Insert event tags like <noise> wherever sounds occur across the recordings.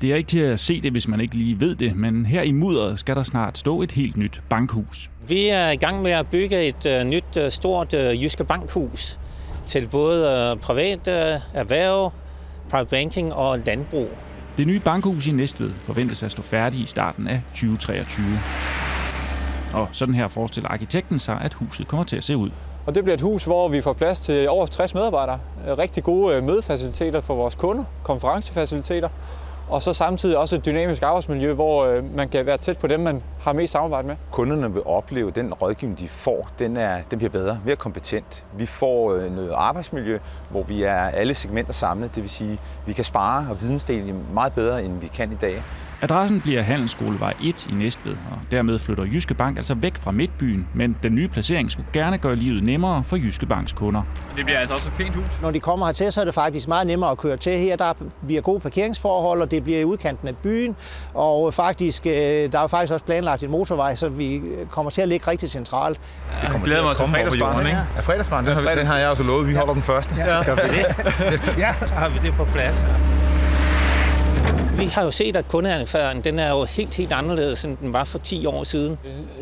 Det er ikke til at se det, hvis man ikke lige ved det, men her i mudderet skal der snart stå et helt nyt bankhus. Vi er i gang med at bygge et uh, nyt, uh, stort uh, jyske bankhus til både uh, privat uh, erhverv, private banking og landbrug. Det nye bankhus i Næstved forventes at stå færdigt i starten af 2023. Og sådan her forestiller arkitekten sig, at huset kommer til at se ud. Og det bliver et hus, hvor vi får plads til over 60 medarbejdere. Rigtig gode mødefaciliteter for vores kunder, konferencefaciliteter, og så samtidig også et dynamisk arbejdsmiljø, hvor øh, man kan være tæt på dem, man har mest samarbejde med. Kunderne vil opleve, at den rådgivning, de får, den, er, den bliver bedre, mere kompetent. Vi får øh, noget arbejdsmiljø, hvor vi er alle segmenter samlet, det vil sige, at vi kan spare og vidensdele meget bedre, end vi kan i dag. Adressen bliver Handelsskolevej 1 i Næstved, og dermed flytter Jyske Bank altså væk fra midtbyen, men den nye placering skulle gerne gøre livet nemmere for Jyske Banks kunder. Det bliver altså også et pænt hus. Når de kommer hertil, så er det faktisk meget nemmere at køre til her. Der bliver gode parkeringsforhold, og det bliver i udkanten af byen, og faktisk, der er faktisk også planlagt en motorvej, så vi kommer til at ligge rigtig centralt. Ja, jeg glæder mig til fredagsbarn, ikke? Ja, fredagsbarn, den, har, den har jeg også lovet. Vi holder den første. Ja, gør vi det? <laughs> ja, så har vi det på plads. Vi har jo set, at kundeadfærden den er jo helt, helt anderledes, end den var for 10 år siden.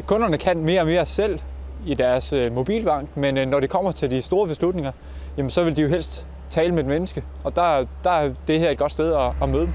Kunderne kan mere og mere selv i deres øh, mobilbank, men øh, når det kommer til de store beslutninger, jamen, så vil de jo helst tale med et menneske, og der, der er det her et godt sted at, at møde dem.